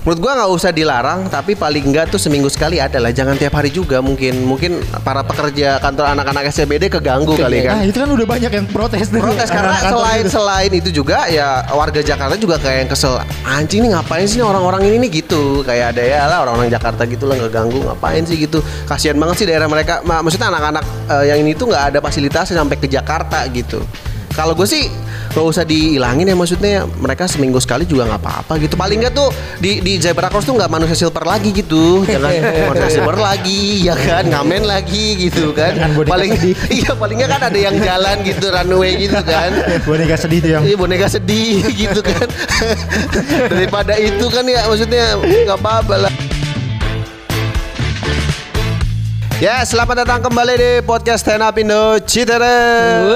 Menurut gua nggak usah dilarang, tapi paling enggak tuh seminggu sekali ada lah. Jangan tiap hari juga mungkin. Mungkin para pekerja kantor anak-anak SCBD keganggu kali Nah kan. itu kan udah banyak yang protes. Protes karena kantor selain gitu. selain itu juga ya warga Jakarta juga kayak yang kesel anjing nih ngapain sih orang-orang ini nih gitu kayak ada ya lah orang-orang Jakarta gitu lah ngeganggu ngapain sih gitu kasihan banget sih daerah mereka Ma- maksudnya anak-anak eh, yang ini tuh nggak ada fasilitasnya sampai ke Jakarta gitu kalau gue sih gak usah dihilangin ya maksudnya. Mereka seminggu sekali juga nggak apa-apa gitu. Paling nggak tuh di di zebra cross tuh nggak manusia silver lagi gitu. Jangan manusia silver lagi ya kan? Ngamen lagi gitu kan. Boneka paling iya paling nggak kan ada yang jalan gitu runway gitu kan. Boneka sedih tuh yang Iya boneka sedih gitu kan. Daripada itu kan ya maksudnya nggak apa-apa lah Ya selamat datang kembali di podcast Stand Up Indo Citerem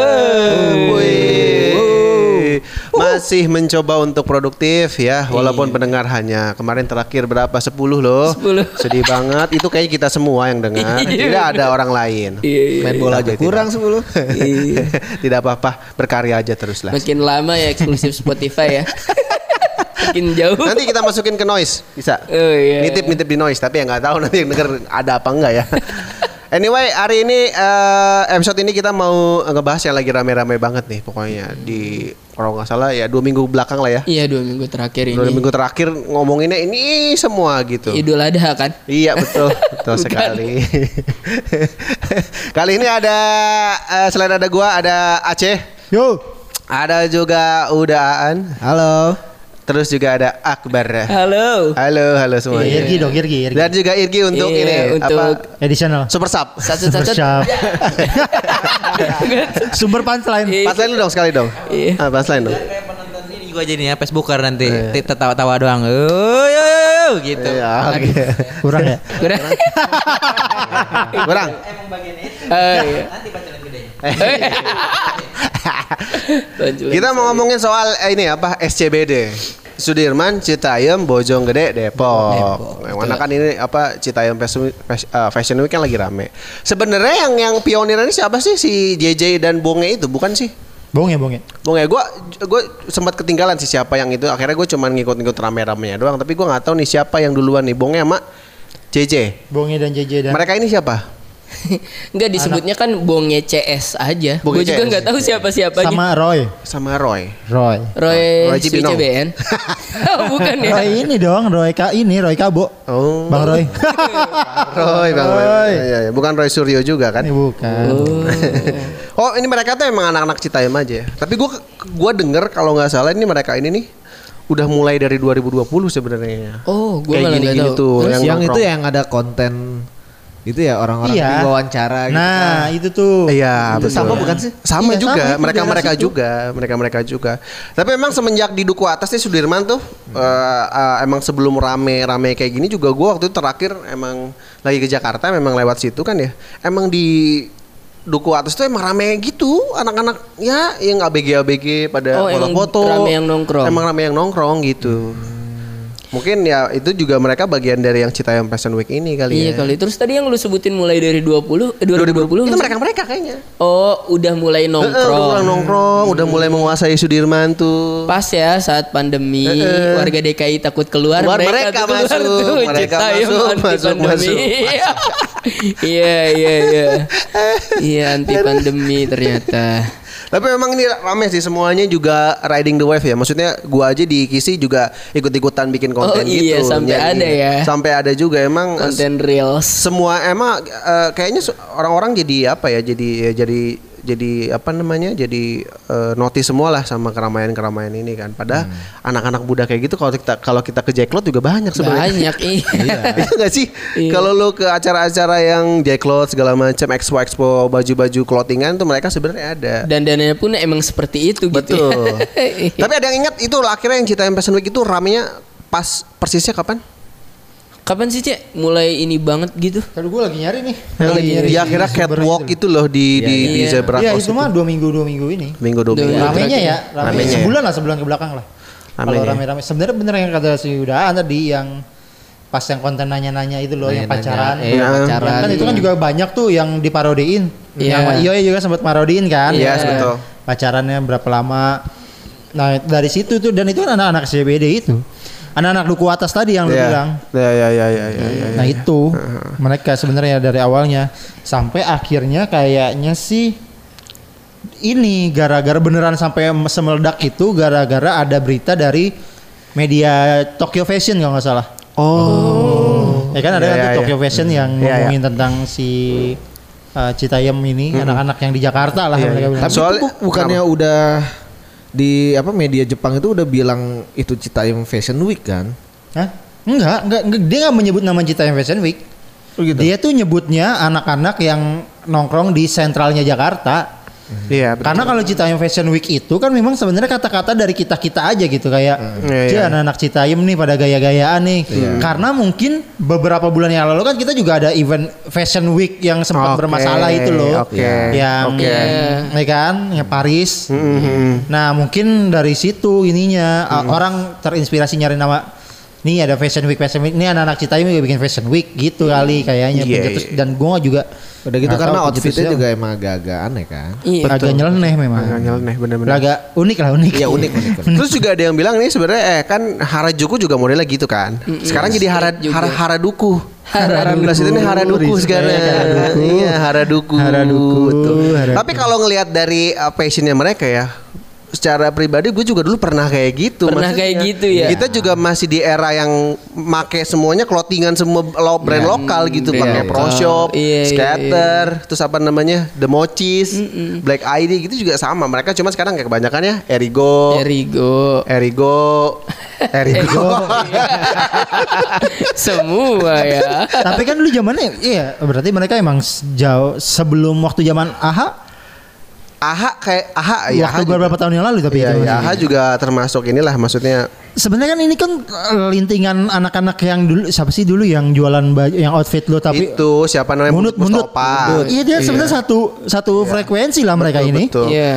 Wih. Masih mencoba untuk produktif ya Walaupun pendengar hanya kemarin terakhir berapa? 10 loh. 10. Sedih banget. Itu kayak kita semua yang dengar. Tidak ada orang lain. Iya, iya. Main bola aja Tidak. kurang 10 Tidak apa-apa. Berkarya aja terus lah Makin lama ya eksklusif Spotify ya. Makin jauh. Nanti kita masukin ke noise bisa. Oh, iya. Nitip nitip di noise tapi ya nggak tahu nanti yang denger ada apa enggak ya. Anyway, hari ini eh, episode ini kita mau ngebahas yang lagi rame-rame banget nih pokoknya di kalau nggak salah ya dua minggu belakang lah ya. Iya dua minggu terakhir ini. Dua minggu terakhir ngomonginnya ini semua gitu. Idul Adha kan. Iya betul, betul sekali. Kali ini ada eh, selain ada gua ada Aceh, Yo ada juga Udaan, Halo terus juga ada Akbar. Halo. Halo, halo semuanya. Irgi dong Irgi Irgi Dan juga Irgi untuk Iya, ini untuk- apa? Additional Super Sub. Satu satu. Bersyap Sumber punchline Iya. Pas dong sekali dong. Iya. Ah, pas dong. Ini juga jadi ya Facebooker nanti Tit- Tawa-tawa doang Oh, yo, yo, yo, gitu Iya, oke. Kurang ya Kurang. Kurang. Oh, iya. Tonjol. Kita mau ngomongin soal eh, ini apa SCBD. Sudirman, Citayam, Bojonggede, Depok. Yang mana kan ini apa Citayam Fashion, Fas- eh, Fashion Week kan lagi rame. Sebenarnya yang yang pionir ini siapa sih si JJ dan Bonge itu bukan sih? Bong ya bong ya Bonge, gue gue sempat ketinggalan sih siapa yang itu. Akhirnya gue cuman ngikut-ngikut rame-ramenya doang. Tapi gue nggak tahu nih siapa yang duluan nih Bonge sama JJ. Bonge dan JJ dan Mereka ini siapa? Enggak disebutnya kan bonge CS aja. Gue juga nggak tahu siapa-siapanya. sama Roy Sama Roy. Roy Roy, Roy. CBN. oh, bukan ya. Roy ini dong Roy Ka ini Roy Kabo Oh. Bang Roy Roy, Bang Roy. Roy. Iya, iya. Bukan Roy Suryo juga kan? Ini bukan Oh, ini mereka tuh emang anak-anak Citayam aja. ya? Tapi gua gua denger kalau nggak salah ini mereka ini nih udah mulai dari 2020 sebenarnya. Oh, gue malah gini-gini tahu. tuh, Terus? yang Yang itu yang ada konten Itu ya orang-orang Iya. diwawancara gitu Nah itu tuh Iya, Itu betul. sama bukan sih? Sama Iya, juga, sama, itu mereka daerah mereka situ. juga, mereka mereka juga. Tapi emang semenjak di Duku Atas nih Sudirman tuh, eh, eh, emang sebelum rame-rame kayak gini juga gua waktu itu terakhir emang lagi ke Jakarta, memang lewat situ kan ya. Emang di Duku Atas tuh emang rame gitu, anak-anak ya yang ABG ABG pada Oh, emang foto-foto. rame yang nongkrong. Emang rame yang nongkrong gitu. Mungkin ya itu juga mereka bagian dari yang Citayam Fashion Week ini kali Iya ya. kali. Terus tadi yang lu sebutin mulai dari 20 eh, 2020 Itu nggak sih? mereka-mereka kayaknya. Oh, udah mulai Heeh, udah mulai nongkrong. nongkrong, udah mulai menguasai Sudirman tuh. Pas ya saat pandemi Heeh. warga DKI takut keluar, Keluar, mereka tuh keluar masuk, tuh, mereka Citayam masuk, masuk, pandemi. masuk, Iya iya iya. Iya anti pandemi ternyata. Tapi memang ini rame sih semuanya juga riding the wave ya. Maksudnya gua aja di Kisi juga ikut-ikutan bikin konten Oh, gitu. iya, sampai nyanyi. ada ya. Sampai ada juga emang Konten reels. semua emang eh, kayaknya orang-orang jadi apa ya? Jadi ya, jadi jadi apa namanya? Jadi eh, notice semua lah sama keramaian-keramaian ini kan. Padahal anak-anak muda kayak gitu kalau kita kalau kita ke Jacklot juga banyak sebenarnya. Banyak iya. Iya gak sih? Iya. Kalau lu ke acara-acara yang Jacklot segala macam expo expo baju-baju clothingan tuh mereka sebenarnya ada. Dan dananya pun emang seperti itu gitu. Betul. ya. Tapi ada yang ingat itu akhirnya yang Citayam Fashion Week itu ramenya pas persisnya kapan? Kapan sih Cek mulai ini banget gitu? Kalau gue lagi nyari nih Yang Lagi nyari di si akhirnya catwalk itu. itu loh di di di Iya. zebra Iya cross itu mah dua minggu dua minggu ini minggu dua Dua minggu. minggu. Ramenya ya rame. Ramenya ya. Sebulan lah sebulan ke belakang lah Kalau rame-rame Sebenarnya bener yang kata si Udaan tadi Yang pas yang konten nanya-nanya itu loh Yang Nanya-nanya, pacaran eh, Iya. pacaran Kan itu kan juga banyak tuh yang diparodiin Iya. Yang Iyo juga sempat parodiin kan Iya, Eh, betul. Pacarannya berapa lama Nah dari situ tuh Dan itu kan anak-anak CBD itu anak-anak duku atas tadi yang lu Iya. bilang. Ya ya ya ya ya. ya, Nah ya. itu mereka sebenarnya dari awalnya sampai akhirnya kayaknya sih ini gara-gara beneran sampai semeledak itu gara-gara ada berita dari media Tokyo Fashion kalau nggak salah. Oh. Ya kan ada Iya, kan iya, tuh iya. Tokyo Fashion yang Iya, iya. ngomongin tentang si uh, Citayam ini anak-anak yang di Jakarta lah Iya, mereka iya. bilang. Tapi Soalnya- itu bu- bukannya udah di apa media Jepang itu udah bilang itu Citayam Fashion Week kan? Hah? Enggak, enggak, enggak, dia nggak menyebut nama Citayam Fashion Week. Oh gitu. Dia tuh nyebutnya anak-anak yang nongkrong di sentralnya Jakarta. Iya. Karena kalau Citayam Fashion Week itu kan memang sebenarnya kata-kata dari kita-kita aja gitu kayak Iya, "Cie, iya. anak-anak Citayam nih pada gaya-gayaan nih. Karena mungkin beberapa bulan yang lalu kan kita juga ada event Fashion Week yang sempat Oke, bermasalah itu loh. oke, Yang oke. ya kan, yang Paris. Mhm. Nah, mungkin dari situ ininya uh, orang terinspirasi nyari nama Nih ada Fashion Week, Fashion Week. Ini anak-anak Citayam juga bikin Fashion Week gitu kali kayaknya. Iya, Terus- iya. Dan gua juga Udah gitu karena outfitnya pencetusnya. juga emang agak-agak aneh kan. Iya. agak nyeleneh memang. Agak nyeleneh, bener-bener. Agak unik lah unik. Iya unik unik. unik. Terus juga ada yang bilang nih sebenarnya eh kan Harajuku juga modelnya gitu kan. Sekarang jadi hara, Juga. hara Haraduku. Haraduku. Belas itu nih Haraduku sekarang. Haraduku. Iya Haraduku. Haraduku, Betul. Haraduku. Tapi kalau ngelihat dari uh, passionnya mereka ya, secara pribadi gue juga dulu pernah kayak gitu. Pernah kayak gitu ya? Kita juga masih di era yang make semuanya clothingan semua lo brand lokal gitu, brand pakai lokal. Pro Shop, Iya, iya, Scatter, terus apa namanya The Mochis, Black ID gitu juga sama. Mereka cuma sekarang kayak kebanyakan ya Erigo, Erigo. Erigo, Erigo. Semua ya. Tapi kan dulu zamannya iya berarti mereka emang jauh sebelum waktu zaman AHA Aha kayak Aha ya. waktu Aha juga. beberapa tahun yang lalu tapi Iya, itu iya, masih. Aha juga termasuk inilah maksudnya. Sebenarnya kan ini kan eh, lintingan anak-anak yang dulu siapa sih dulu yang jualan baju yang outfit lo tapi itu siapa namanya mundut mundut. Mustafa. Iya dia sebenarnya satu satu frekuensi lah mereka Betul, ini. Betul. Iya.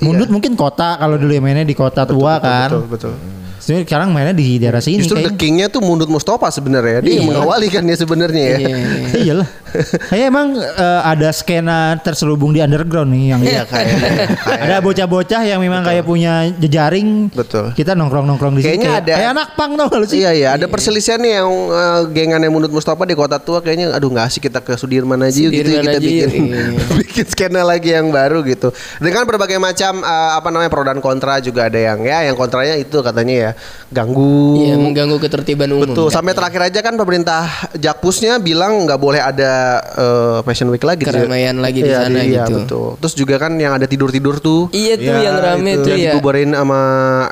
Mundut mungkin kota kalau dulu yang mainnya di kota tua kan. Betul, betul. Sebenarnya sekarang mainnya di daerah sini Justru the kayaknya. kingnya tuh Mundut Mustafa sebenarnya. Dia Iya. mengawali kan dia sebenarnya ya. Iya, iya. Iyalah. Kayak emang eh, ada skena terselubung di underground nih yang Iya. Kayak- ada bocah-bocah yang memang kayak punya jejaring. Betul. Kita nongkrong-nongkrong di sini. Kayaknya kayak- ada- Kayak anak pang gak lu sih? Iya iya ada perselisihan nih yang uh, gengannya Mundut Mustafa di kota tua kayaknya aduh nggak asik kita ke Sudirman aja yuk gitu Sudirman kita bikin iya. bikin skena lagi yang baru gitu. Dengan berbagai macam uh, apa namanya pro dan kontra juga ada yang ya yang kontranya itu katanya ya ganggu. Iya, mengganggu ketertiban umum. Betul, sampai terakhir aja kan pemerintah Jakpusnya bilang nggak boleh ada eh, Fashion Week lagi. Keramaian lagi di Iya, sana iya, gitu. betul. Terus juga kan yang ada tidur-tidur tuh. Iya tuh Ya, yang rame itu tuh yang ya. dibubarin sama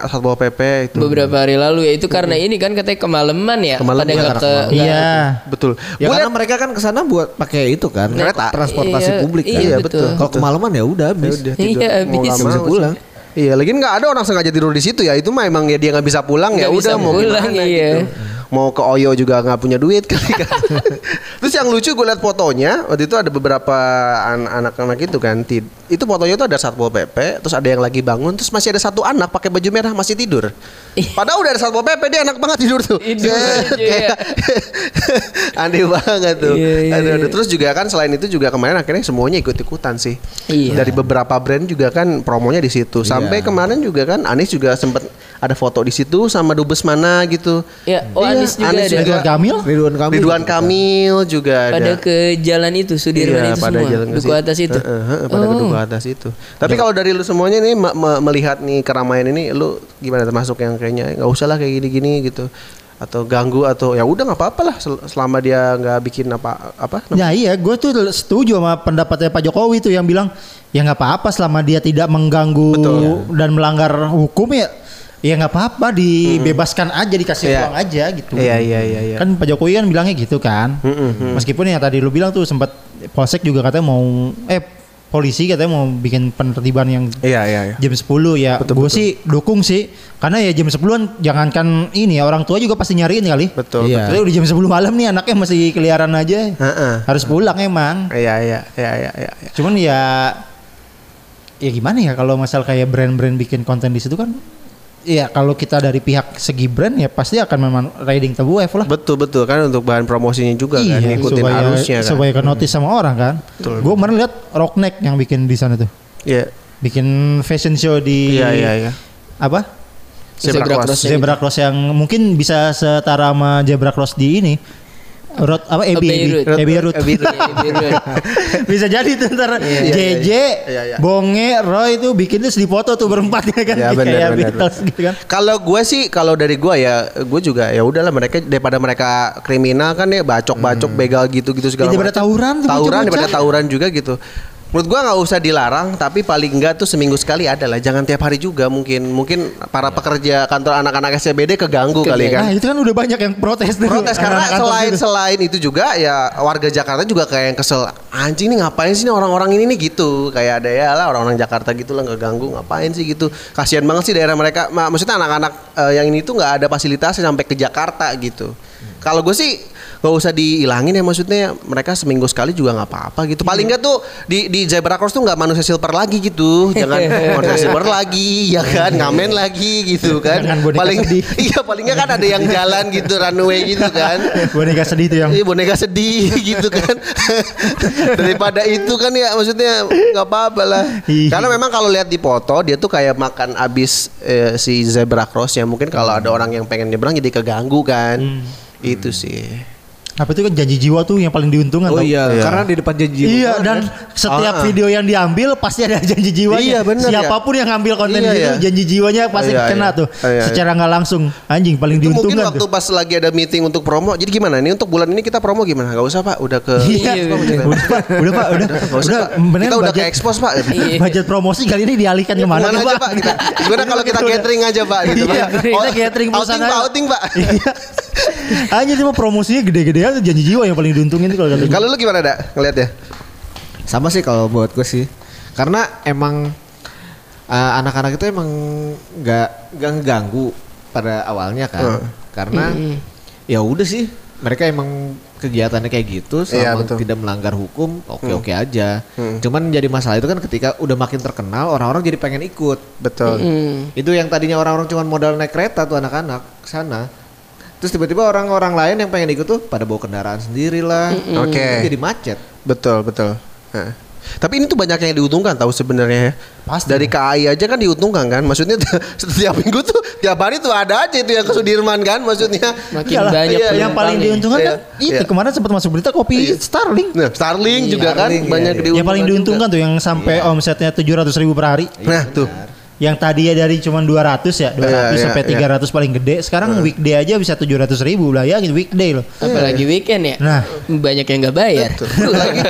Satpol PP itu. Beberapa hari lalu ya itu karena ini kan katanya kemalaman ya. Kemalaman, pada iya, nggak ke Iya. Betul. Ya karena mereka kan ke sana buat pakai itu kan Kereta. transportasi Iya, publik kan. iya, betul. Kalau kemalaman ya udah habis. tidur. Iya, Mau habis. mau Bisa pulang. Iya, lagi nggak ada orang sengaja tidur di situ ya. Itu mah emang ya dia nggak bisa pulang ya Nggak udah mau pulang, gimana iya. gitu. Mau ke Oyo juga nggak punya duit kali kan. Terus yang lucu gue liat fotonya waktu itu ada beberapa an- anak-anak itu kan. tid- Itu fotonya itu ada satpol pp, terus ada yang lagi bangun, terus masih ada satu anak pakai baju merah masih tidur. Padahal udah ada satpol pp dia enak banget tidur tuh. Tidur aja, Kayak- Aneh banget tuh. Iya, iya, Aduh, aduh. iya. Terus juga kan selain itu juga kemarin akhirnya semuanya ikut-ikutan sih. Iya. Dari beberapa brand juga kan promonya di situ. Sampai kemarin juga kan Anies juga sempet ada foto di situ sama dubes mana gitu. Ya, oh Iya, Anies juga Anies ada. juga. Ridwan Kamil. Ridwan Kamil. Ridwan juga. Kamil juga ada. Pada ke jalan itu Sudirman Iya, itu pada semua. jalan Duku atas itu. Heeh, heeh, pada ke Oh. Atas itu. Tapi kalau dari lu semuanya nih me- me- melihat nih keramaian ini lu gimana termasuk yang kayaknya nggak usah lah kayak gini-gini gitu atau ganggu atau ya udah nggak apa-apa lah sel- selama dia nggak bikin apa apa Nah iya, gue tuh setuju sama pendapatnya Pak Jokowi tuh yang bilang ya nggak apa-apa selama dia tidak mengganggu dan melanggar hukum ya ya nggak apa-apa dibebaskan aja dikasih Iya. uang aja gitu. Iya iya iya iya. Kan Pak Jokowi kan bilangnya gitu kan. Meskipun yang tadi lu bilang tuh sempat Polsek juga katanya mau eh polisi katanya mau bikin penertiban yang Iya iya iya. jam 10 ya. Gue sih dukung sih karena ya jam 10-an jangankan ini ya orang tua juga pasti nyariin kali. Betul. Iya. Tapi udah jam 10 malam nih anaknya masih keliaran aja. Heeh. Harus pulang emang. Iya iya iya iya iya. iya. Cuman ya ya gimana ya kalau masalah kayak brand-brand bikin konten di situ kan ya kalau kita dari pihak segi brand ya pasti akan memang riding the wave lah. Betul betul kan untuk bahan promosinya juga kan ngikutin supaya, arusnya kan. supaya ke notice sama orang kan. Gue kemarin lihat Rockneck yang bikin di sana tuh. Iya. Bikin fashion show di Iya iya iya. apa? Zebra Zebra cross. cross. Zebra cross yang mungkin bisa setara sama zebra cross di ini. Road apa Ebi Ebi. Iya, Beirut. bisa jadi tuh ntar iya, JJ, iya, iya. Bonge, Roy itu bikin terus difoto tuh berempat ya kan Ya, bener, kayak bener, Beatles gitu kan. Kalau gue sih kalau dari gue ya gue juga ya udahlah mereka daripada mereka kriminal kan ya bacok-bacok begal gitu-gitu segala Ya, daripada macam. tawuran tuh, Tawuran daripada tawuran juga gitu. Menurut gua nggak usah dilarang, tapi paling enggak tuh seminggu sekali ada lah. Jangan tiap hari juga mungkin. Mungkin para pekerja kantor anak-anak SCBD keganggu kali Nah kan. itu kan udah banyak yang protes tuh. Protes karena anak-anak kantor selain gitu. selain itu juga ya warga Jakarta juga kayak yang kesel anjing nih ngapain sih nih orang-orang ini nih gitu kayak ada ya lah orang-orang Jakarta gitu lah nggak ganggu ngapain sih gitu kasihan banget sih daerah mereka Ma- maksudnya anak-anak eh, yang ini tuh nggak ada fasilitasnya sampai ke Jakarta gitu kalau gue sih gak usah dihilangin ya maksudnya mereka seminggu sekali juga nggak apa-apa gitu. Paling nggak tuh di di zebra cross tuh nggak manusia silver lagi gitu. Jangan manusia silver lagi ya kan? Ngamen lagi gitu kan? Paling iya paling nggak kan ada yang jalan gitu runway gitu kan. Boneka sedih tuh yang Iya boneka sedih gitu kan. Daripada itu kan ya maksudnya nggak apa-apa lah. Iya. Karena memang kalau lihat di foto Dia tuh kayak makan abis eh, si zebra cross ya. Mungkin kalau ada orang yang pengen nyebrang jadi keganggu kan. Itu sih apa itu kan janji jiwa tuh yang paling diuntungkan Oh iya, Iya. karena di depan janji. Iya motor dan kan. setiap Ah, ah. video yang diambil pasti ada janji jiwanya. Iya, bener ya. Siapa pun yang ngambil konten Iya, gitu iya. janji jiwanya pasti Iya, kena iya. tuh. Iya, iya. Secara nggak langsung anjing paling itu mungkin diuntungkan waktu tuh. pas lagi ada meeting untuk promo Jadi gimana ini untuk bulan ini kita promo gimana Gak usah pak Udah ke Iya, Iya, udah pak, udah pak, udah, usah, udah, bener Kita udah ke expose pak Iya. budget promosi kali ini dialihkan ke mana Ke mana aja pak? kita, Gimana kalau kita catering aja pak gitu Iya, Pak. kita catering outing pak outing pak Iya. Hanya cuma promosinya gede-gedean tuh janji jiwa yang paling diuntungin kalau kata. Kalau lu gimana dak ngeliatnya Sama sih kalau buat gue sih. Karena emang uh, anak-anak itu emang nggak nggak ngeganggu pada awalnya kan. Karena ya udah sih mereka emang kegiatannya kayak gitu Iya, selama betul. tidak melanggar hukum oke-oke aja. Cuman jadi masalah itu kan ketika udah makin terkenal orang-orang jadi pengen ikut. Betul Hmm. Itu yang tadinya orang-orang cuma modal naik kereta tuh anak-anak ke sana. Terus tiba-tiba orang-orang lain yang pengen ikut tuh pada bawa kendaraan sendiri lah. Oke. Itu Jadi macet. Betul, betul. Nah. Tapi ini tuh banyak yang diuntungkan tahu sebenarnya ya. Pasti. Dari KAI aja kan diuntungkan kan. Maksudnya setiap minggu tuh tiap hari tuh ada aja itu yang ke Sudirman kan maksudnya. Makin Iyalah, banyak iya, yang paling diuntungkan Iya, kan itu iya. kemarin sempat masuk berita kopi Starling. Nah, Starling Iya, juga kan Starling, iya, banyak iya. diuntungkan. Yang paling diuntungkan tuh yang sampai omsetnya 700 ribu per hari. Nah, tuh. Yang tadi ya dari cuma 200 ya, 200 Iya, iya, sampai iya. 300 paling gede. Sekarang weekday aja bisa 700 ribu lah ya, gitu weekday loh. Apalagi weekend ya. Nah. banyak yang nggak bayar. Tuh. Belum lagi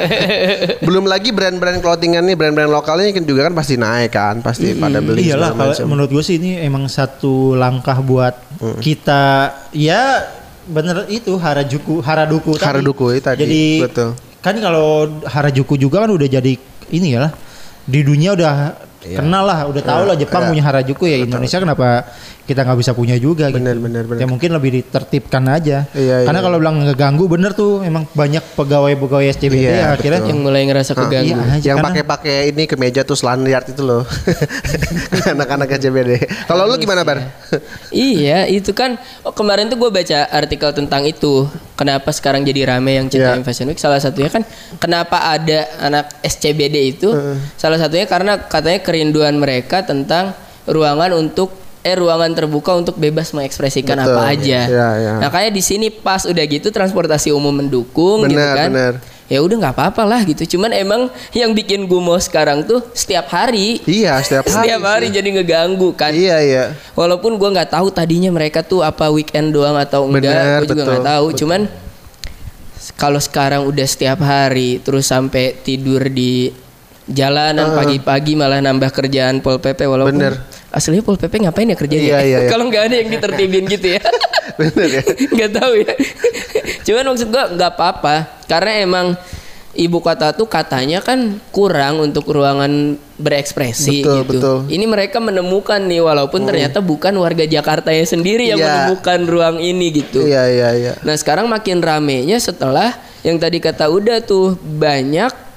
belum lagi brand-brand clothingan nih, brand-brand lokalnya kan juga kan pasti naik kan, pasti pada beli Iyalah, kalau macam. menurut gue sih ini emang satu langkah buat kita ya bener itu Harajuku, Haraduku tadi. Harajuku itu tadi, Jadi betul. kan kalau Harajuku juga kan udah jadi ini ya lah di dunia udah kenal lah, udah tahu lah Jepang iya. punya Harajuku ya Indonesia kenapa kita nggak bisa punya juga Bener, gitu. bener, bener. Ya mungkin lebih ditertibkan aja. Iya, Karena iya. kalau bilang ngeganggu bener tuh emang banyak pegawai-pegawai SCBD Iya, akhirnya yang mulai ngerasa keganggu. Iya, yang pakai-pakai ini ke meja tuh lanyard itu loh. Anak-anak KJBD. Kalau lu gimana, Bar? Iya, itu kan oh, kemarin tuh gue baca artikel tentang itu. Kenapa sekarang jadi rame yang Citaim Iya. Fashion Week? Salah satunya kan kenapa ada anak SCBD itu? Salah satunya karena katanya kerinduan mereka tentang ruangan untuk eh ruangan terbuka untuk bebas mengekspresikan Betul. apa aja. Iya, iya. Nah, kayak di sini pas udah gitu transportasi umum mendukung gitu Benar, kan. benar. Ya udah nggak apa-apa lah gitu. Cuman emang yang bikin gumoh sekarang tuh setiap hari Iya, setiap hari. setiap hari sih. jadi ngeganggu kan. Iya, iya. Walaupun gua nggak tahu tadinya mereka tuh apa weekend doang atau enggak, gue juga nggak tahu. betul. Cuman kalau sekarang udah setiap hari terus sampai tidur di jalanan pagi-pagi malah nambah kerjaan pol pp walaupun Bener. aslinya pol pp ngapain ya kerjanya? Iya, iya, iya. kalau nggak ada yang ditertibin gitu ya. Bener ya. nggak tahu ya. Cuman maksud gua nggak apa-apa karena emang ibu kota tuh katanya kan kurang untuk ruangan berekspresi Betul, gitu. betul. Ini mereka menemukan nih walaupun ternyata bukan warga Jakarta yang sendiri yang Iya. menemukan ruang ini gitu. Iya, iya, iya. Nah sekarang makin ramenya setelah yang tadi kata udah tuh banyak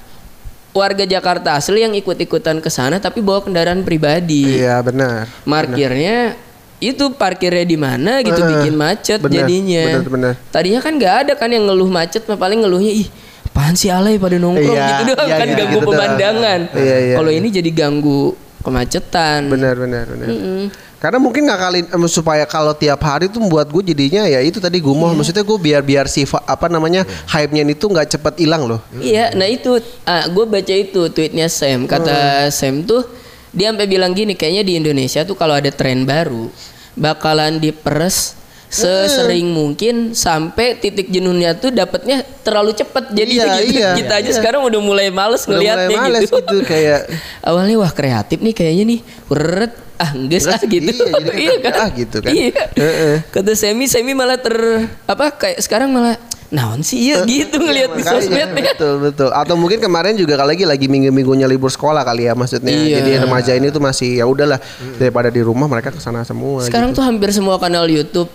warga Jakarta asli yang ikut-ikutan ke sana tapi bawa kendaraan pribadi. Iya, benar. Markirnya itu parkirnya di mana gitu Eh, bikin macet benar, jadinya. benar, benar. Tadinya kan nggak ada kan yang ngeluh macet, paling ngeluhnya ih apaan sih alay pada nongkrong Iya, gitu doang iya, kan iya, ganggu gitu pemandangan. Iya, iya, Kalau iya. ini jadi ganggu kemacetan. Benar, benar, benar. Mm-mm. Karena mungkin ngakalin em, supaya kalau tiap hari tuh buat gue jadinya ya itu tadi gumoh. Maksudnya gue biar biar si apa namanya hype-nya itu nggak cepet hilang loh. Iya, nah itu gue baca itu tweetnya Sam. Kata Sam tuh dia sampai bilang gini, kayaknya di Indonesia tuh kalau ada tren baru bakalan diperes sesering mungkin sampai titik jenuhnya tuh dapatnya terlalu cepet jadi Iya, gitu. iya. kita aja sekarang udah mulai males Udah mulai ngeliatnya males gitu. gitu, kayak awalnya wah kreatif nih kayaknya nih Weret, ah enggak ah gitu iya, jadi kan, ah, gitu kan. iya kata Semi Semi malah ter apa kayak sekarang malah naon sih ya gitu ngelihat di Makanya, sosmed ya Betul betul. Atau mungkin kemarin juga kali lagi lagi minggu-minggunya libur sekolah kali ya maksudnya. Iya. Jadi remaja ini tuh masih ya udahlah daripada di rumah mereka ke sana semua. Sekarang gitu. tuh hampir semua kanal YouTube,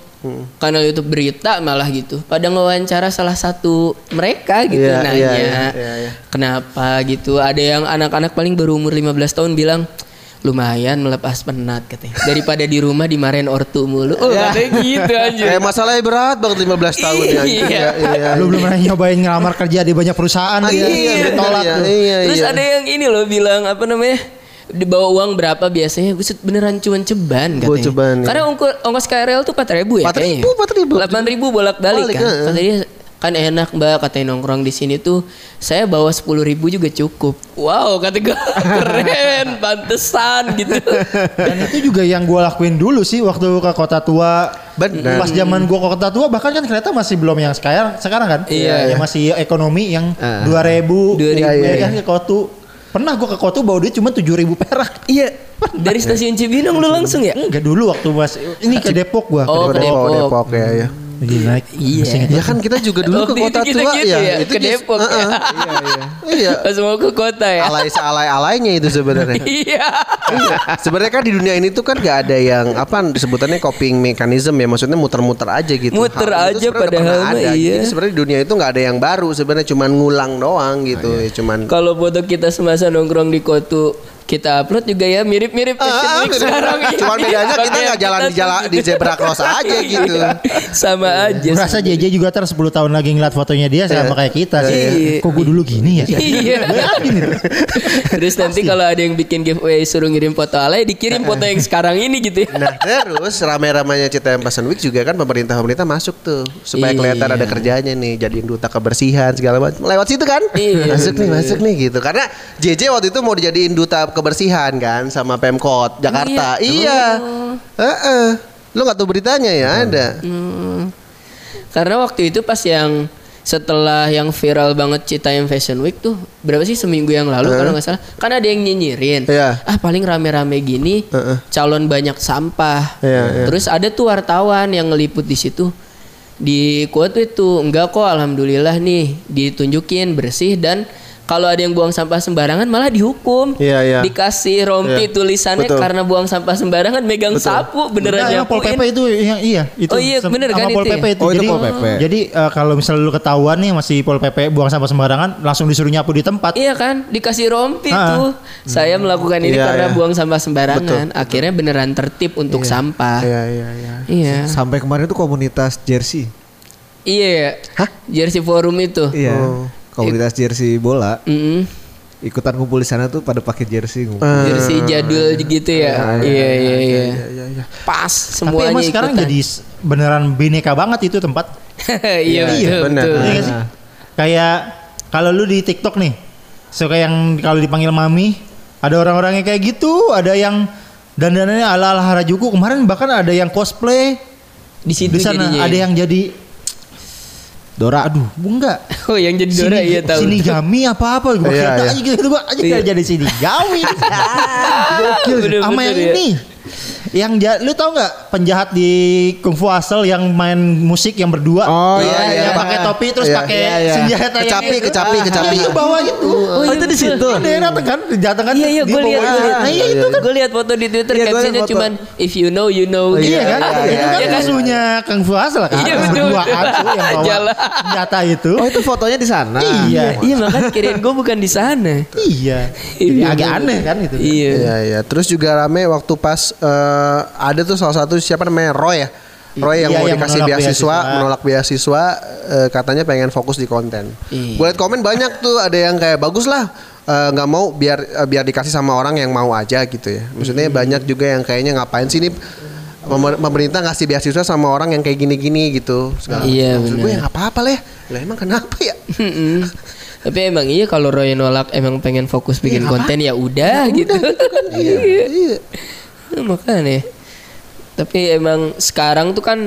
kanal YouTube berita malah gitu, pada ngewawancara salah satu mereka gitu Iya, nanya, iya, iya, iya, iya. kenapa gitu. Ada yang anak-anak paling berumur 15 tahun bilang lumayan melepas penat katanya daripada di rumah dimarahin ortu mulu. Oh, katanya gitu aja. Kayak masalahnya berat banget 15 tahun ya. Iya. Iya, iya. Lu belum pernah nyobain ngelamar kerja di banyak perusahaan Ah, iya, bener ditolak ya. tuh. Iya, Terus iya. ada yang ini loh bilang apa namanya? Dibawa uang berapa biasanya? Buset beneran cuan ceban katanya. Buat ceban, ya. Karena ongkos, ongkos KRL tuh 4 ribu ya 4.000, kayaknya. 4.000. 8 ribu bolak-balik Balik, kan. heeh. Kata dia kan enak mbak katanya nongkrong di sini tuh saya bawa 10 ribu juga cukup wow kata gue keren pantesan gitu Dan itu juga yang gue lakuin dulu sih waktu ke kota tua. Benar. Pas zaman gue ke kota tua bahkan kan kereta masih belum yang sekarang sekarang kan. Iya. Yang masih ekonomi yang Ah. dua ribu. 2.000. Iya, Iya, kan ke Kotu. Pernah gue ke Kotu bawa duit cuma tujuh ribu perak. iya dari stasiun Cibinong lu langsung ya Enggak dulu waktu mas ini ke Depok gua. Oh, ke Depok, Depok. Depok ya ya. Lagi naik. Iya. Ya kan kita juga dulu ke kota kita tua gitu ya. ya, Itu ke Depok ya. Heeh. Iya. pas mau ke kota ya Alay alay alaynya itu sebenarnya. iya Iya. Sebenarnya kan di dunia ini tuh kan gak ada yang apa sebutannya coping mechanism ya, maksudnya muter-muter aja gitu. Muter Hal aja padahal ada. iya. Jadi sebenarnya di dunia itu nggak ada yang baru, sebenarnya cuman ngulang doang gitu, ya cuman Kalau foto kita semasa nongkrong di Kotu kita upload juga ya mirip-mirip Ah, mirip. sekarang ini. Cuman bedanya kita nggak jalan di jalan di zebra cross aja gitu. Iya, Sama aja. Gue rasa JJ juga ter 10 tahun lagi ngeliat fotonya dia sama kayak kita sih. Iya. Kok gue dulu gini ya? Iya. Gue yakin itu. Terus nanti kalau ada yang bikin giveaway suruh ngirim foto alay dikirim foto yang sekarang ini gitu ya. Nah terus rame-ramenya Cita Fashion Week juga kan pemerintah-pemerintah masuk tuh supaya Iya. kelihatan ada kerjanya nih jadiin duta kebersihan segala macam lewat situ kan Iya, masuk nih masuk nih gitu karena JJ waktu itu mau dijadiin duta kebersihan kan sama Pemkot Jakarta iya Heeh. lo nggak tahu beritanya ya ada Hmm. Karena waktu itu pas yang setelah yang viral banget Citayam Fashion Week tuh berapa sih seminggu yang lalu kalau nggak salah kan ada yang nyinyirin Iya. ah paling rame-rame gini Heeh. calon banyak sampah Iya, iya. terus ada tuh wartawan yang ngeliput di situ di quote itu enggak kok alhamdulillah nih ditunjukin bersih dan kalau ada yang buang sampah sembarangan malah dihukum Iya, iya. dikasih rompi Iya. tulisannya Betul. karena buang sampah sembarangan megang sapu beneran Nah, yang Pol PP itu yang iya itu. Oh iya, bener kan sama Pol itu PP ya? itu. Oh, itu jadi Pol PP. jadi eh, kalau misalnya lu ketahuan nih masih Pol PP buang sampah sembarangan langsung disuruh nyapu di tempat. Iya kan, dikasih rompi Ah. tuh. Saya melakukan ini Iya, karena iya. buang sampah sembarangan. Akhirnya beneran tertib untuk sampah. iya iya iya Iya. Sampai kemarin tuh komunitas jersey. Iya. Hah? Jersey forum itu. Iya. Oh. Komunitas jersey bola Mm-mm. ikutan ngumpul di sana tuh pada pakai jersey ngumpul. Jersey jadul gitu ya. Iya iya iya. iya iya Pas Tapi semuanya emang sekarang ikutan. jadi beneran bineka banget itu tempat. iya betul. benar. betul. Iya sih? Kayak kalau lu di TikTok nih, suka yang kalau dipanggil mami, ada orang-orang yang kayak gitu, ada yang dandanannya ala-ala Harajuku. Kemarin bahkan ada yang cosplay Di situ di sana, jadinya. ada yang jadi Dora, aduh, enggak. Oh yang jadi Dora iya tahu. Sini Gami apa apa gue Iya, kira iya. aja gitu gua aja Iya. jadi sini Gami. Gokil. Sama yang ya. ini. Yang ja- lu tau nggak penjahat di Kung Fu Hustle yang main musik yang berdua? Oh, iya, iya. Yang pakai topi terus Iya, pakai iya, iya. senjata yang Kecapi, itu. kecapi, kecapi. Itu bawah itu. Oh, iya, itu di situ. Datang kan, datang kan. Iya iya dia gue lihat bawa- gue lihat. Nah, iya itu kan. Gue lihat foto di Twitter Iya, liat captionnya cuman if you know you know. gitu. Iya kan? iya, itu iya, kan iya. musuhnya Kung Fu Hustle kan. Iya, Yang betul, yang bawa senjata itu. Oh itu fotonya di sana. Iya. Iya makanya kirain gue bukan di sana. Iya. Jadi Iya. agak aneh kan itu. Iya. Iya iya. Terus juga rame waktu pas eh, ada tuh salah satu siapa namanya Roy ya. Roy yang Iya, mau yang dikasih menolak beasiswa, beasiswa. menolak beasiswa eh, katanya pengen fokus di konten. Iya. Gue liat komen banyak tuh ada yang kayak bagus lah. eh, nggak mau biar eh, biar dikasih sama orang yang mau aja gitu ya. Maksudnya banyak juga yang kayaknya ngapain sih ini pemer- pemerintah ngasih beasiswa sama orang yang kayak gini-gini gitu. Segala Iya. Maksud gue ya nggak apa-apa lah ya. Lah emang kenapa ya? Tapi emang iya kalau Roy nolak emang pengen fokus bikin konten ya udah gitu. Iya. Iya. Makanya. Tapi emang sekarang tuh kan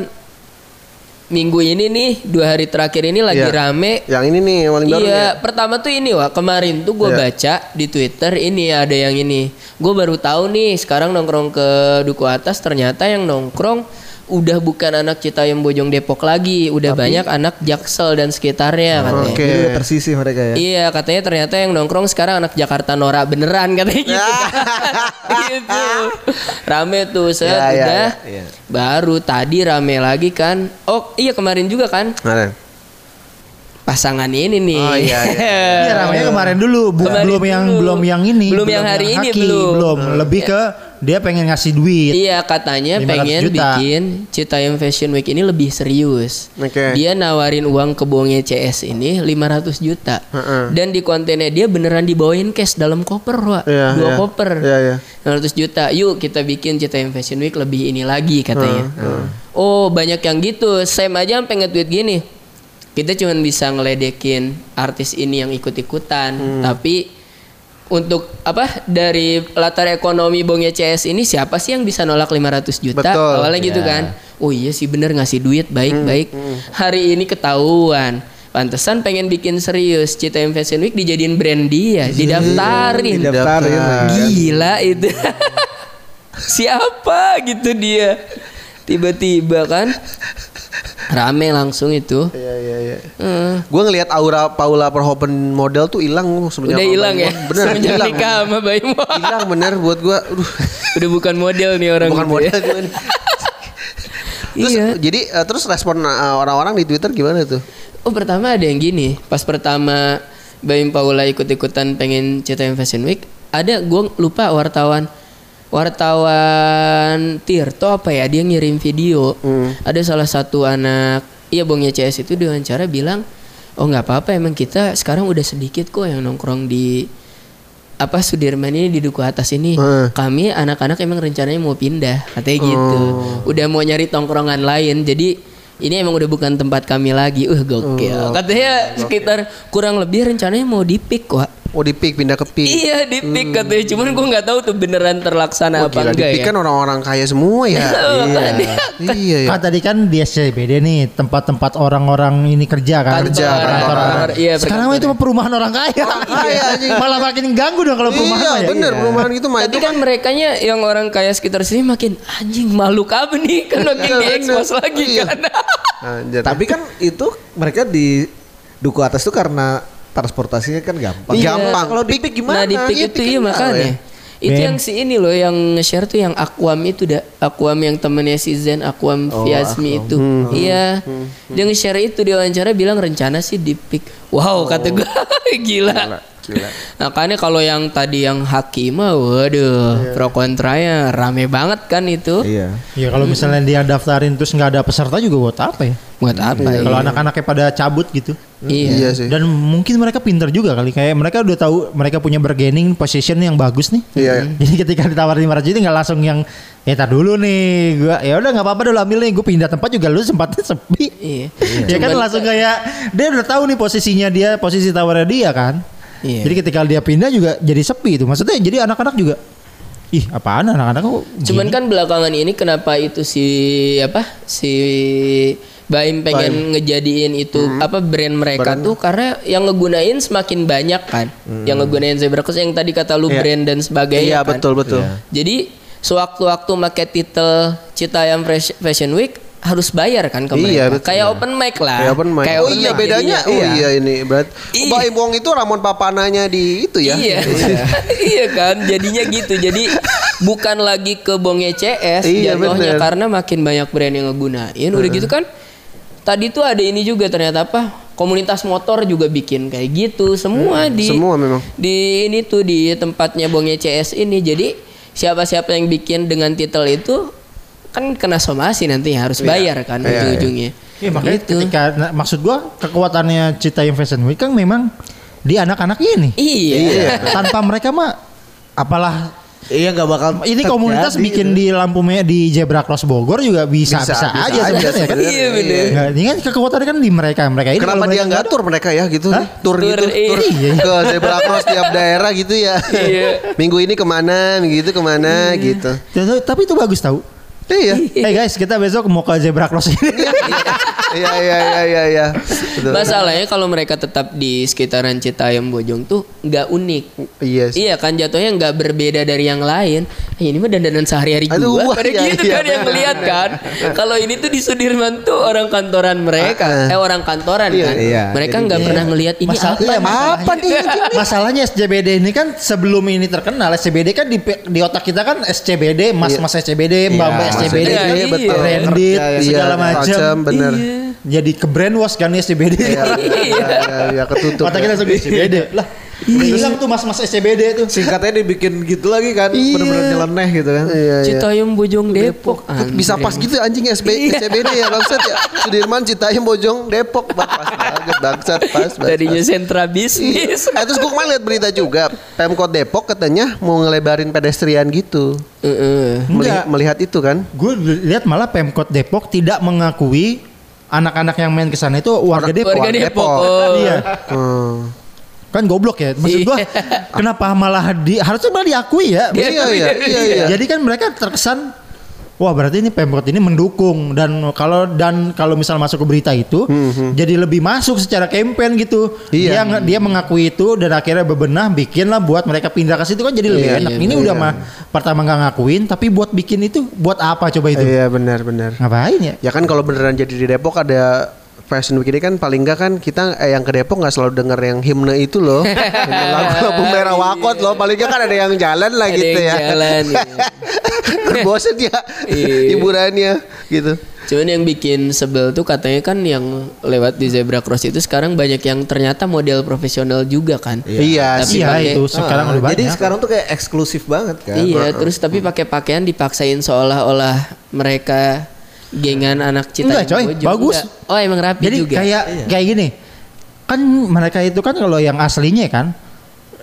minggu ini nih dua hari terakhir ini lagi Iya. rame. Yang ini nih yang paling baru Iya, nih. pertama tuh ini wah kemarin tuh gue Iya. baca di Twitter ini ada yang ini. Gue baru tahu nih sekarang nongkrong ke Duku Atas ternyata yang nongkrong udah bukan anak Citayam Bojong Depok lagi, udah banyak anak Jaksel dan sekitarnya katanya. Oke. Jadi udah tersisih mereka ya. Iya katanya ternyata yang nongkrong sekarang anak Jakarta Nora beneran katanya gitu. gitu. Rame tuh set Ya, ya, udah. ya, ya. Baru tadi rame lagi kan. Oh iya kemarin juga kan Mana? pasangan ini nih. Oh, iya, iya. Iya ramainya kemarin dulu, bu- Kemarin belum yang dulu. belum yang ini, Belum yang hari ini, haki, belum. Lebih ke dia pengen ngasih duit. Iya katanya 500 pengen juta. bikin Citayam Fashion Week ini lebih serius. Oke. Dia nawarin uang ke Bonge CS ini 500 juta. Heeh. Dan di kontennya dia beneran dibawain cash dalam koper, Wak. Iya, Dua iya. koper. Iya, iya. 500 juta. Yuk kita bikin Citayam Fashion Week lebih ini lagi katanya. Oh, banyak yang gitu. Sam aja sampai nge-tweet gini. Kita cuma bisa ngeledekin artis ini yang ikut-ikutan, Hmm. tapi untuk apa dari latar ekonomi Bongnya CS ini siapa sih yang bisa nolak 500 juta? Betul. Awalnya gitu Ya. kan. Oh iya sih bener ngasih duit Hmm, baik-baik. Hari ini ketahuan. Pantesan pengen bikin serius Citayam Fashion Week dijadiin brand dia, didaftarin. Didaftarin lagi. Gila itu. Siapa gitu dia. Tiba-tiba kan rame langsung itu. Iya iya iya. Gue ngelihat aura Paula Verhoeven model tuh hilang semenjak udah sama hilang ya. Bener Semenjak hilang. nikah sama Won. Hilang bener buat gue. Udah bukan model nih orang Bukan gitu ya. model gue nih. Terus Iya. jadi eh, terus respon eh, orang-orang di Twitter gimana tuh? Oh pertama ada yang gini. Pas pertama Baim Paula ikut-ikutan pengen Citayam Fashion Week, ada gue lupa wartawan wartawan Tirto apa ya dia ngirim video. Ada salah satu anak iya Bongnya CS itu diwawancara bilang, "Oh nggak apa-apa emang kita sekarang udah sedikit kok yang nongkrong di apa Sudirman ini di Duku Atas ini. Hmm. Kami anak-anak emang rencananya mau pindah, katanya gitu. Udah mau nyari tongkrongan lain. Jadi ini emang udah bukan tempat kami lagi. Uh gokil. Katanya sekitar kurang lebih rencananya mau dipik kok. Oh di pick pindah ke pick. Iya dipik katanya. Cuman gue nggak tahu tuh beneran terlaksana Wah, apa gila, di enggak pick ya. kan orang-orang kaya semua ya. Makanya. iya ya. Kan tadi kan di SCBD nih tempat-tempat orang-orang ini kerja kan. Kerja, Kantor, kantor. kantor, Iya, Sekarang mah itu mah perumahan orang kaya. kaya, anjing. Malah makin ganggu dong kalau perumahan Iya mah ya. bener perumahan gitu mah Tapi itu kan mereka yang orang kaya sekitar sini makin anjing makhluk apa nih kan makin Iya, diekspos lagi Iya. kan. Anjir. Tapi kan itu mereka di duku atas tuh karena transportasinya kan gampang. Iya. gampang. Kalau di pick gimana? Nah di pick Iya, itu iya kan makanya. ya. Itu yang si ini loh yang nge-share tuh yang Aquam itu dah. Aquam yang temennya si Zen, Aquam Oh, Fiasmi itu. Hmm. Iya. Dia nge-share itu di wawancara bilang rencana sih di pick. Wow kata gue gila. Gila. Makanya kalau yang tadi yang Hakim mah waduh pro kontranya rame banget kan itu. Iya. Ya kalau misalnya dia daftarin terus nggak ada peserta juga buat apa ya? Buat apa ya? Kalau anak-anaknya pada cabut gitu. Iya. Iya sih. Dan mungkin mereka pinter juga kali kayak mereka udah tahu mereka punya bargaining position yang bagus nih. Iya, iya. Jadi ketika ditawarin 500 juta nggak langsung yang ya tar dulu nih gua ya udah nggak apa-apa dulu ambil nih gue pindah tempat juga lu sempatnya sepi. Iya. Ya kan Cuman- langsung kayak dia udah tahu nih posisinya dia posisi tawarnya dia kan. Iya. Jadi ketika dia pindah juga jadi sepi itu. Maksudnya jadi anak-anak juga ih apaan anak-anak kok Cuman gini? kan belakangan ini kenapa itu si apa si Baim pengen ngejadiin itu Hmm. apa brand mereka tuh karena yang ngegunain semakin banyak kan. Yang ngegunain zebra cross yang tadi kata lu Iya. brand dan sebagainya Iya kan. betul betul. Jadi sewaktu-waktu make titel Citayam Fashion Week harus bayar kan ke Iya, betul. Kayak open mic lah. Kayak open mic. oh open iya mic bedanya. jadinya. Oh iya ini berarti. Iya. Oh, Baim Wong itu Ramon Papananya di itu ya. Iya. iya kan, jadinya gitu. Jadi bukan lagi ke Bonge CS Iya, jatuhnya bener. karena makin banyak brand yang ngegunain. Udah gitu kan. Tadi tuh ada ini juga ternyata apa? Komunitas motor juga bikin kayak gitu. Semua di semua memang. di ini tuh di tempatnya Bonge CS ini. Jadi siapa-siapa yang bikin dengan titel itu kan kena somasi nanti harus bayar kan ujung-ujungnya. Iya makanya Gitu. ketika nah, maksud gua kekuatannya Citayam Fashion Week kan memang di anak-anak ini. Iya. Tanpa mereka mah apalah Iya nggak bakal. ini komunitas terjadi bikin gitu. di lampu merah di Zebra Cross Bogor juga bisa bisa, Bisa, bisa aja sebenarnya kan. Iya bener. Nggak, ini kan kekuatan kan di mereka mereka ini. Kenapa dia nggak tur mereka ya gitu? Tur gitu, Tur, iya. tur ke zebra cross tiap daerah gitu ya. Iya. Minggu ini ke mana, minggu itu ke mana gitu. Tapi- Tapi itu bagus tahu. Iya. Hey guys, kita besok mau ke Zebra Cross ini. Iya iya iya iya iya. Betul. Masalahnya kalau mereka tetap di sekitaran Citayam Bojong tuh nggak unik. Iya sih. Iya kan jatuhnya nggak berbeda dari yang lain. Eh, ini mah dandanan sehari-hari Aduh, gua. wah, Pada iya, gitu iya. kan yang ngeliat kan. Kalau ini tuh di Sudirman tuh orang kantoran mereka, Ah, ah. eh orang kantoran Iya, kan. iya. Mereka nggak iya. pernah ngelihat ini Masalah- apa. iya, masalahnya- apa nih? Masalahnya SCBD ini kan sebelum ini terkenal SCBD kan di, di otak kita kan SCBD, mas-mas SCBD, mbak-mbak Iya, SCBD, iya, kan, iya. betul. branded, Iya, iya. segala Iya, macam. Bener. Jadi ke brandwash kan SCBD. Iya, iya, iya, iya, ketutup. Otak kita langsung SCBD. Lah, hilang tuh mas-mas SCBD tuh. Singkatnya dibikin gitu lagi kan, Iya. bener-bener nyeleneh gitu kan. Iya, iya. Citayam Bojong Depok. Bisa pas gitu anjing SB, SCBD ya bangsat ya. Sudirman, Citayam, Bojong, Depok. Pas banget bangsat pas. pas, Tadinya pas. sentra Iya. bisnis. Eh, terus gue kemarin lihat berita juga Pemkot Depok katanya mau ngelebarin pedestrian gitu Heeh. Melihat, Enggak. melihat itu kan Gue lihat malah Pemkot Depok tidak mengakui anak-anak yang main ke sana itu warga Depok. Warga Depok. Depok. Oh. Iya. hmm. Kan goblok ya. Maksud gua Iya. kenapa malah di harusnya malah diakui ya. Iya iya iya iya Jadi kan mereka terkesan wah berarti ini Pemkot ini mendukung dan kalau dan kalau misal masuk ke berita itu jadi lebih masuk secara campaign gitu. Iya. Dia dia mengakui itu dan akhirnya bebenah bikin lah buat mereka pindah ke situ kan jadi lebih Iya, enak. iya, ini iya. udah mah pertama nggak ngakuin tapi buat bikin itu buat apa coba itu? Iya benar benar Ngapain ya? Ya kan kalau beneran jadi di Depok ada Fashion Week ini kan paling enggak kan kita eh, yang ke Depok nggak selalu denger yang himne itu loh lagu-lagu merah wakot loh paling enggak kan ada yang jalan lah Ada gitu yang ya jalan, iya. Bosen ya Iya. hiburannya gitu Cuman yang bikin sebel tuh katanya kan yang lewat di zebra cross itu sekarang banyak yang ternyata model profesional juga kan. Iya Tapi sih Iya pakai- itu sekarang Ah, udah banyak. Jadi sekarang tuh kayak eksklusif banget kan. Iya, terus tapi pakai pakaian dipaksain seolah-olah mereka gengan anak Citayam Enggak, coy, Bojong. bagus. Enggak. Oh, emang rapi Jadi juga. kayak kayak gini. Kan mereka itu kan kalau yang aslinya kan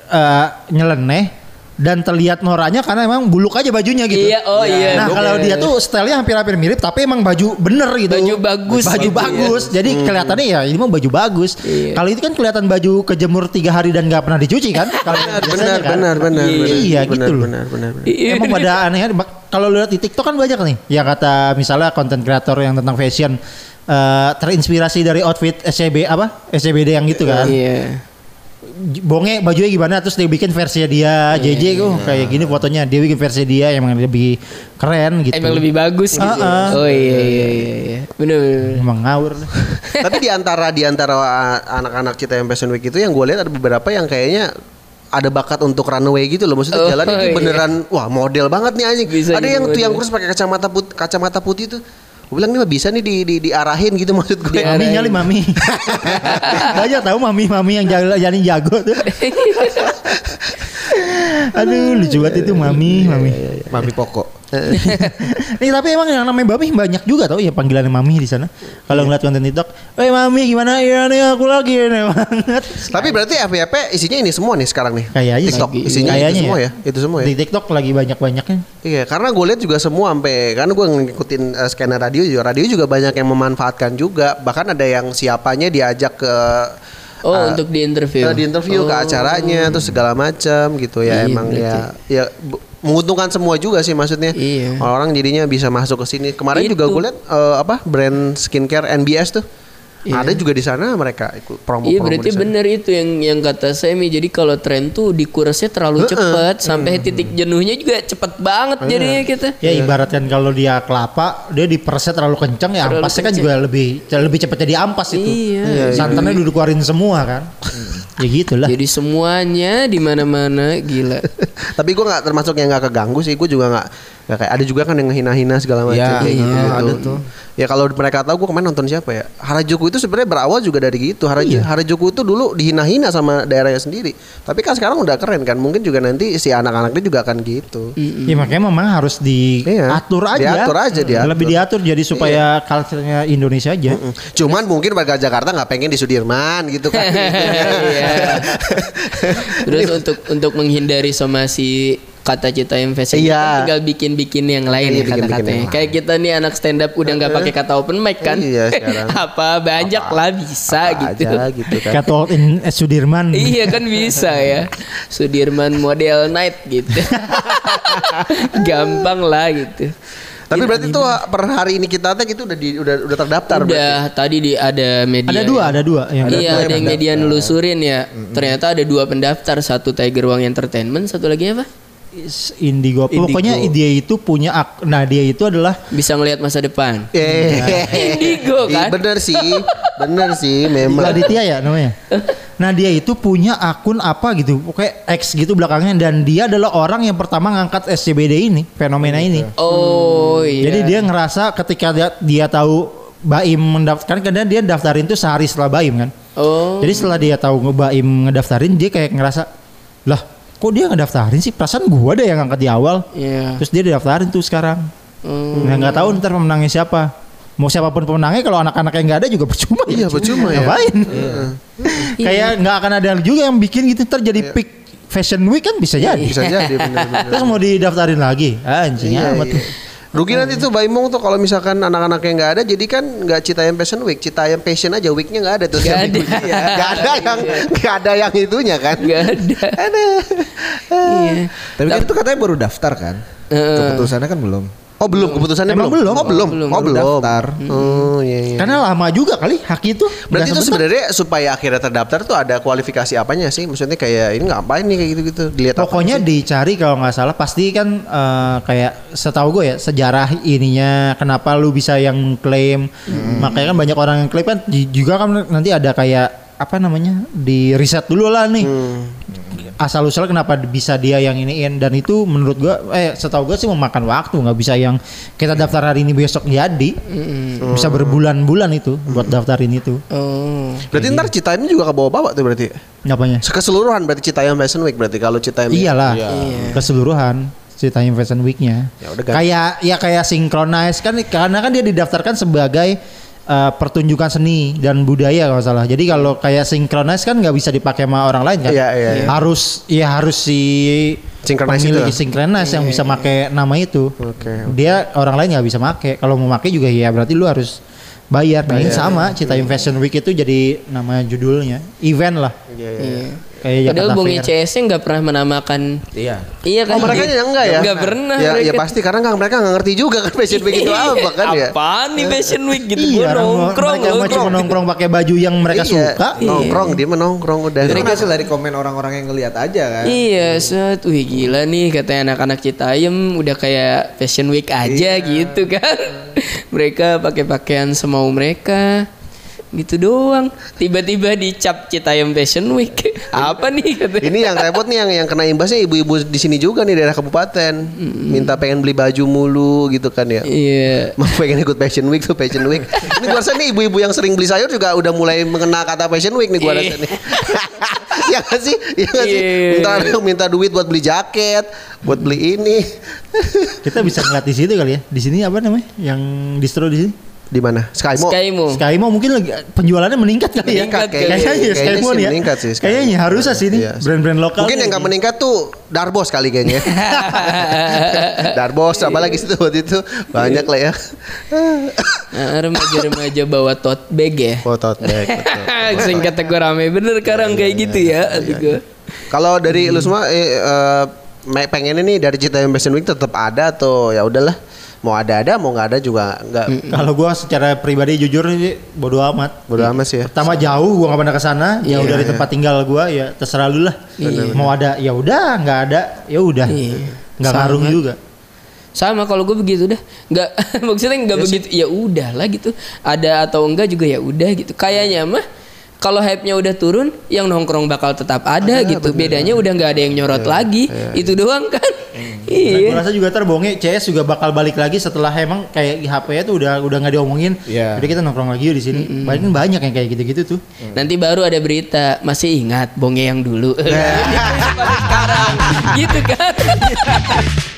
eh nyeleneh dan terlihat noraknya karena emang buluk aja bajunya gitu. Iya, oh iya. Nah, kalau dia tuh stylenya hampir-hampir mirip tapi emang baju bener gitu. Baju bagus Baju ya. bagus. Jadi kelihatannya ya ini mah baju bagus. Iya. Kalau itu kan kelihatan baju kejemur tiga hari dan nggak pernah dicuci kan? Kalau benar kan. benar benar Iya, benar, iya, benar, gitu loh. benar benar benar. Iya. Emang pada aneh Kalau lihat di TikTok kan banyak nih. Ya kata misalnya konten kreator yang tentang fashion eh, terinspirasi dari outfit SCB apa? SCBD yang gitu kan. Iya. Bonge bajunya gimana terus dia bikin versi dia Iya, JJ kok kayak gini fotonya dia bikin versi dia yang lebih keren gitu. Emang lebih bagus gitu. Ah, ah. Oh iya iya iya iya. Bener bener. Emang ngawur. Tapi di antara di antara uh, anak-anak kita yang Fashion Week itu yang gue lihat ada beberapa yang kayaknya ada bakat untuk runway gitu loh maksudnya Oh, jalan itu iya. beneran wah model banget nih anjing Bisa ada yang tuh yang kurus pakai kacamata put kacamata putih tuh gue bilang ini mah bisa nih di, di diarahin gitu maksud gue Diarahin. Mami nyali mami. Banyak tahu mami mami yang jago jalan jago tuh. Aduh lucu banget itu mami mami. Mami pokok. Nih tapi emang yang namanya mami banyak juga tau ya panggilannya mami di sana. Kalau ngeliat konten TikTok, "Eh mami gimana? Iya nih aku lagi nih banget." tapi berarti FYP isinya ini semua nih sekarang nih Kayaknya TikTok sih. isinya Kayaknya itu semua ya. ya itu semua ya Di TikTok lagi banyak-banyaknya. Iya, karena gue lihat juga semua sampai karena gue ngikutin uh, scanner radio juga, radio juga banyak yang memanfaatkan juga. Bahkan ada yang siapanya diajak ke Oh, uh, untuk di interview. eh, di interview ke Oh. acaranya terus segala macam gitu ya Iya, emang ya berarti. ya bu- menguntungkan semua juga sih maksudnya. Iya. Orang jadinya bisa masuk ke sini. Kemarin juga Itu. gue lihat uh, apa brand skincare NBS tuh. Iya. Ada juga di sana mereka ikut promo Iya berarti bener itu yang yang kata Semi jadi kalau tren tuh dikurasnya terlalu cepat sampai titik jenuhnya juga cepet banget jadinya kita. Ya ibaratkan kalau dia kelapa, dia diperesnya terlalu kencang ya Terlalu ampasnya kan kencang. juga lebih lebih cepat jadi ampas itu. Iya. Santannya udah dikeluarin semua kan. ya gitulah. Jadi semuanya di mana-mana gila. Tapi gue nggak termasuk yang nggak keganggu sih. Gue juga nggak Ya kayak ada juga kan yang ngehina-hina segala macam Iya, kayak gitu. iya, ada tuh. Ya kalau mereka tahu gue kemarin nonton siapa ya? Harajuku itu sebenarnya berawal juga dari gitu. Harajuku, Iya. Harajuku itu dulu dihina-hina sama daerahnya sendiri. Tapi kan sekarang udah keren kan. Mungkin juga nanti si anak-anaknya juga akan gitu. Ya makanya memang harus Iya. diatur aja. Diatur aja. Iya. Lebih diatur jadi supaya culture-nya Indonesia aja. Mm. Cuman mungkin warga Jakarta nggak pengen di Sudirman gitu kan. Iya. Terus untuk untuk menghindari somasi kata Citayam Fashion Iya. kita tinggal bikin-bikin yang lain Iya, ya kata-katanya. Kayak kita nih anak stand up udah nggak pakai kata open mic kan? Iya, sekarang. Apa banyak lah bisa Apa gitu. aja gitu kan. Told in eh, Sudirman. Iya kan bisa ya Sudirman model night gitu Gampang lah gitu Tapi berarti tuh per hari ini kita tag itu udah di, udah udah terdaftar berarti. Udah tadi di ada media Ada dua, ya. ada dua. Yang iya ada yang media nelusurin ya Ternyata ada dua pendaftar Satu Tiger Wang Entertainment Satu lagi apa? Indigo. Pokoknya dia itu punya ak- nah dia itu adalah Bisa ngelihat masa depan Eh, Indigo kan? bener sih, bener sih memang. Aditya ya namanya. Nah dia itu punya akun apa gitu, pokoknya X gitu belakangnya dan dia adalah orang yang pertama ngangkat SCBD ini, fenomena ini. Oh iya Jadi dia ngerasa ketika dia, dia tahu Baim mendaftarkan karena dia daftarin tuh sehari setelah Baim kan. Oh Jadi setelah dia tahu Baim ngedaftarin dia kayak ngerasa lah kok dia ngedaftarin sih perasaan gua ada yang ngangkat di awal. Iya Terus dia didaftarin tuh sekarang. Hmm. Nah nggak tahu ntar pemenangnya siapa. Mau siapa pun pemenangnya kalau anak-anak yang nggak ada juga percuma. Iya, percuma ya. Ngapain? Kayak nggak akan ada juga yang bikin gitu ntar jadi pick fashion week kan bisa jadi. Bisa jadi bener-bener. Terus mau didaftarin lagi. Anjing Iya, amat iya. Rugi nanti tuh Baimong tuh kalau misalkan anak-anaknya nggak ada, jadi kan nggak Citayam Fashion Week, Citayam Fashion aja weeknya nggak ada tuh. Nggak setiap ada. Nggak ada yang nggak ada yang itunya kan. Gak ada Ada. Iya Tapi kan itu katanya baru daftar kan? Heeh. Keputusannya kan belum. Oh belum keputusannya Emang belum? belum? Oh belum. Belum, Oh belum. daftar. Oh iya iya. Karena lama juga kali hak itu. Berarti itu sebenarnya supaya akhirnya terdaftar tuh ada kualifikasi apanya sih? Maksudnya kayak ini ngapain nih kayak gitu-gitu? Dilihat Pokoknya dicari kalau nggak salah pasti kan eh, kayak setahu gue ya sejarah ininya kenapa lu bisa yang klaim makanya kan banyak orang yang klaim kan juga kan nanti ada kayak apa namanya di riset dulu lah nih asal usul kenapa bisa dia yang iniin? Dan itu menurut gua eh setahu gua sih memakan waktu nggak bisa yang kita daftar hari ini besok jadi. Bisa berbulan-bulan itu buat daftarin itu Oh. Berarti ntar Citayam juga ke bawah-bawah tuh berarti. apanya? Keseluruhan berarti Citayam Fashion Week berarti kalau Citayam Iyalah, Iya. keseluruhan ceritanya Fashion Week-nya. Ya udah, kayak ya kayak synchronize kan karena kan dia didaftarkan sebagai uh, pertunjukan seni dan budaya kalau salah. Jadi kalau kayak synchronize kan nggak bisa dipakai sama orang lain kan. Iya, iya, iya. Harus ya harus si Synchronize pemilik itu. synchronize yang bisa pakai nama itu. Oke. Dia orang lain nggak bisa pakai. Kalau mau pakai juga ya berarti lu harus bayar. Nah, ini sama Citayam Fashion Week itu jadi nama judulnya event lah. Iya, iya. Iya Kayak Padahal Jakarta Bung. ICS nya nggak pernah menamakan Iya. Iya kan? Oh mereka nya enggak ya? Nggak pernah. Ya, ya mereka. pasti karena nggak mereka nggak ngerti juga kan fashion week itu apa kan ya. Apaan nih fashion week gitu? Iya, nongkrong mereka loh. mah cuma nongkrong pakai baju yang mereka Iya, suka. Nongkrong dia menongkrong udah. Itu kan hasil dari komen orang-orang yang ngelihat aja kan. Iya, set, wih gila nih katanya anak-anak Citayam udah kayak fashion week aja gitu kan. mereka pakai pakaian semau mereka. Gitu doang. Tiba-tiba dicap Citayam Fashion Week. Apa nih katanya? Ini yang repot nih yang yang kena imbasnya ibu-ibu di sini juga nih daerah kabupaten. Minta pengen beli baju mulu gitu kan ya. Iya. Mau pengen ikut fashion week tuh fashion week. Ini gua rasa nih ibu-ibu yang sering beli sayur juga udah mulai mengenal kata fashion week nih gua rasa nih. ya gak sih? Ya gak sih? Iya. Minta minta duit buat beli jaket, buat beli ini. Kita bisa ngeliat di situ kali ya. Di sini apa namanya? Yang distro di sini? Di mana? Skymo. Skymo. Skymo mungkin lagi penjualannya meningkat kali ya. Meningkat kayaknya. Kayaknya Kayaknya Skymo sih nih ya. meningkat sih Skymo. Kayaknya harusnya sih ini Iya. brand-brand lokal. Mungkin yang gak meningkat tuh Darbos kali kayaknya. Darbos apa lagi situ waktu itu banyak lah ya. Nah, remaja-remaja bawa tote bag ya. Foto bag. betul. Sing kata gue rame bener sekarang kayak gitu ya. Kalau dari lu semua eh, eh, pengennya nih dari Citayam Fashion Week tetap ada atau ya udahlah mau ada ada mau nggak ada juga nggak Kalau gua secara pribadi jujur sih bodo amat. bodo amat sih ya. Pertama jauh gua gak pernah ke sana, jauh Iya, dari tempat tinggal gua ya terserah lu lah. Mau ada ya udah, nggak ada ya udah. Iya. Nggak Sama. ngaruh juga. Sama kalau gue begitu dah. Nggak maksudnya nggak begitu. Ya udah lah gitu. Ada atau enggak juga ya udah gitu. Kayaknya mah kalau hype-nya udah turun, yang nongkrong bakal tetap ada, gitu. Bedanya udah nggak ada yang nyorot lagi. Itu doang kan. Dan iya. gue rasa juga terbonge CS juga bakal balik lagi setelah emang kayak HP tuh udah udah nggak diomongin. Iya. Jadi kita nongkrong lagi di sini. Paling banyak yang kayak gitu-gitu tuh. Nanti baru ada berita, masih ingat bonge yang dulu. Sekarang gitu kan.